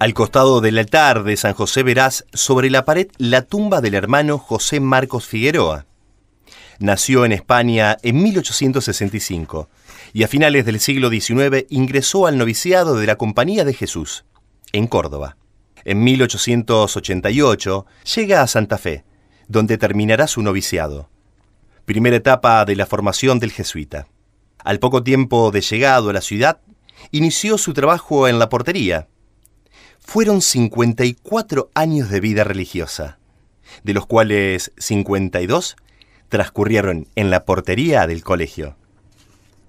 Al costado del altar de San José verás sobre la pared la tumba del hermano José Marcos Figueroa. Nació en España en 1865 y a finales del siglo XIX ingresó al noviciado de la Compañía de Jesús, en Córdoba. En 1888 llega a Santa Fe, donde terminará su noviciado. Primera etapa de la formación del jesuita. Al poco tiempo de llegado a la ciudad, inició su trabajo en la portería, fueron 54 años de vida religiosa, de los cuales 52 transcurrieron en la portería del colegio.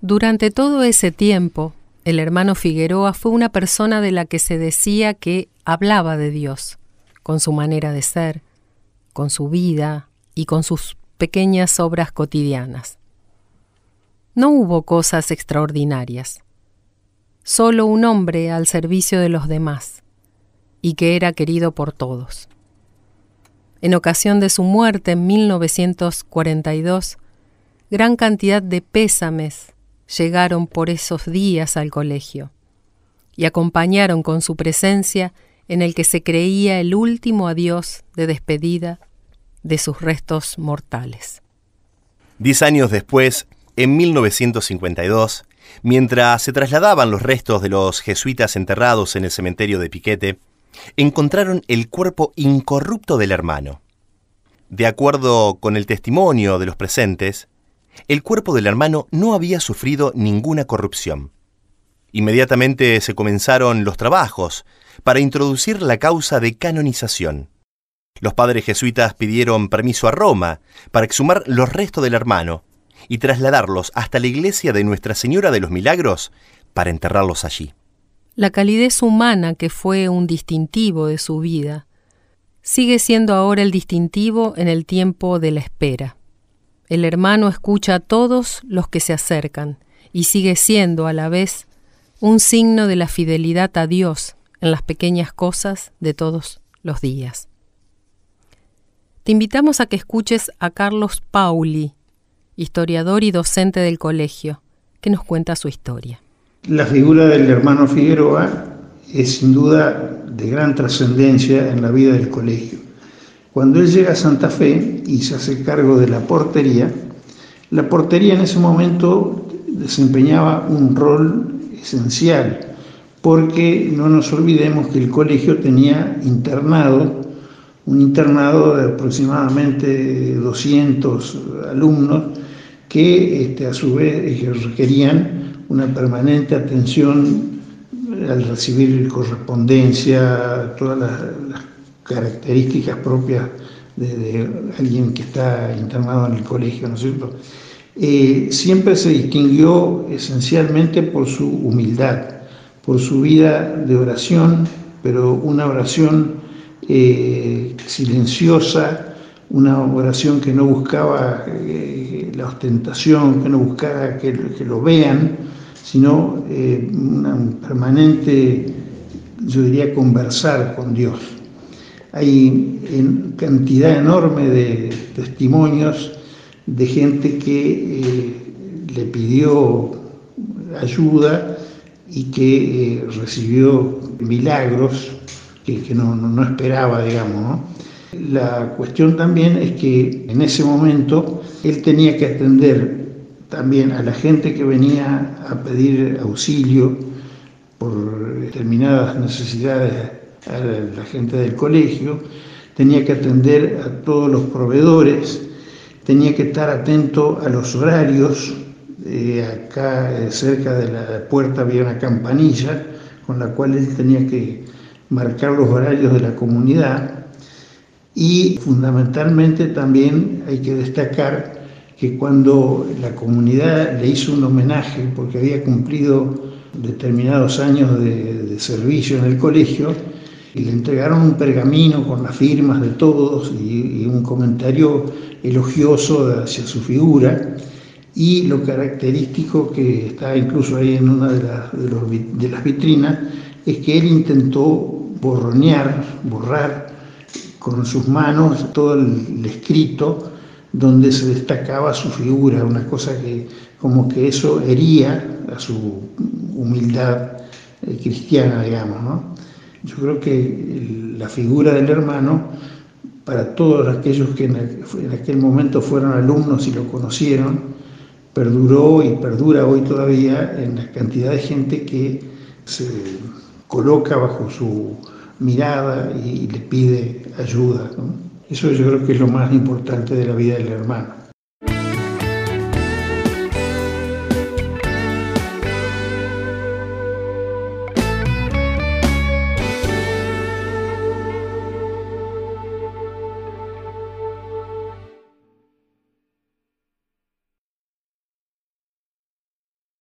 Durante todo ese tiempo, el hermano Figueroa fue una persona de la que se decía que hablaba de Dios, con su manera de ser, con su vida y con sus pequeñas obras cotidianas. No hubo cosas extraordinarias, solo un hombre al servicio de los demás, y que era querido por todos. En ocasión de su muerte en 1942, gran cantidad de pésames llegaron por esos días al colegio y acompañaron con su presencia en el que se creía el último adiós de despedida de sus restos mortales. Diez años después, en 1952, mientras se trasladaban los restos de los jesuitas enterrados en el cementerio de Piquete, encontraron el cuerpo incorrupto del hermano. De acuerdo con el testimonio de los presentes, el cuerpo del hermano no había sufrido ninguna corrupción. Inmediatamente se comenzaron los trabajos para introducir la causa de canonización. Los padres jesuitas pidieron permiso a Roma para exhumar los restos del hermano y trasladarlos hasta la iglesia de Nuestra Señora de los Milagros para enterrarlos allí. La calidez humana que fue un distintivo de su vida sigue siendo ahora el distintivo en el tiempo de la espera. El hermano escucha a todos los que se acercan y sigue siendo a la vez un signo de la fidelidad a Dios en las pequeñas cosas de todos los días. Te invitamos a que escuches a Carlos Pauli, historiador y docente del colegio, que nos cuenta su historia. La figura del hermano Figueroa es sin duda de gran trascendencia en la vida del colegio. Cuando él llega a Santa Fe y se hace cargo de la portería, la portería en ese momento desempeñaba un rol esencial, porque no nos olvidemos que el colegio tenía internado, un internado de aproximadamente 200 alumnos que este, a su vez requerían una permanente atención al recibir correspondencia, todas las, características propias de, alguien que está internado en el colegio, ¿no es cierto? Eh, siempre se distinguió esencialmente por su humildad, por su vida de oración, pero una oración eh, silenciosa, una oración que no buscaba eh, la ostentación, que no buscaba que lo vean, sino eh, un permanente, yo diría, conversar con Dios. Hay en cantidad enorme de testimonios de gente que eh, le pidió ayuda y que eh, recibió milagros que, no, no, esperaba, digamos. La cuestión también es que en ese momento él tenía que atender también a la gente que venía a pedir auxilio por determinadas necesidades a la gente del colegio, tenía que atender a todos los proveedores, tenía que estar atento a los horarios, eh, acá eh, cerca de la puerta había una campanilla con la cual él tenía que marcar los horarios de la comunidad y fundamentalmente también hay que destacar que cuando la comunidad le hizo un homenaje porque había cumplido determinados años de, servicio en el colegio, y le entregaron un pergamino con las firmas de todos y, un comentario elogioso hacia su figura. Y lo característico que está incluso ahí en una de, de las vitrinas es que él intentó borronear, borrar con sus manos todo el escrito donde se destacaba su figura, una cosa que como que eso hería a su humildad eh, cristiana, digamos. ¿no? Yo creo que la figura del hermano, para todos aquellos que en aquel momento fueron alumnos y lo conocieron, perduró y perdura hoy todavía en la cantidad de gente que se coloca bajo su mirada y le pide ayuda. Eso yo creo que es lo más importante de la vida del hermano.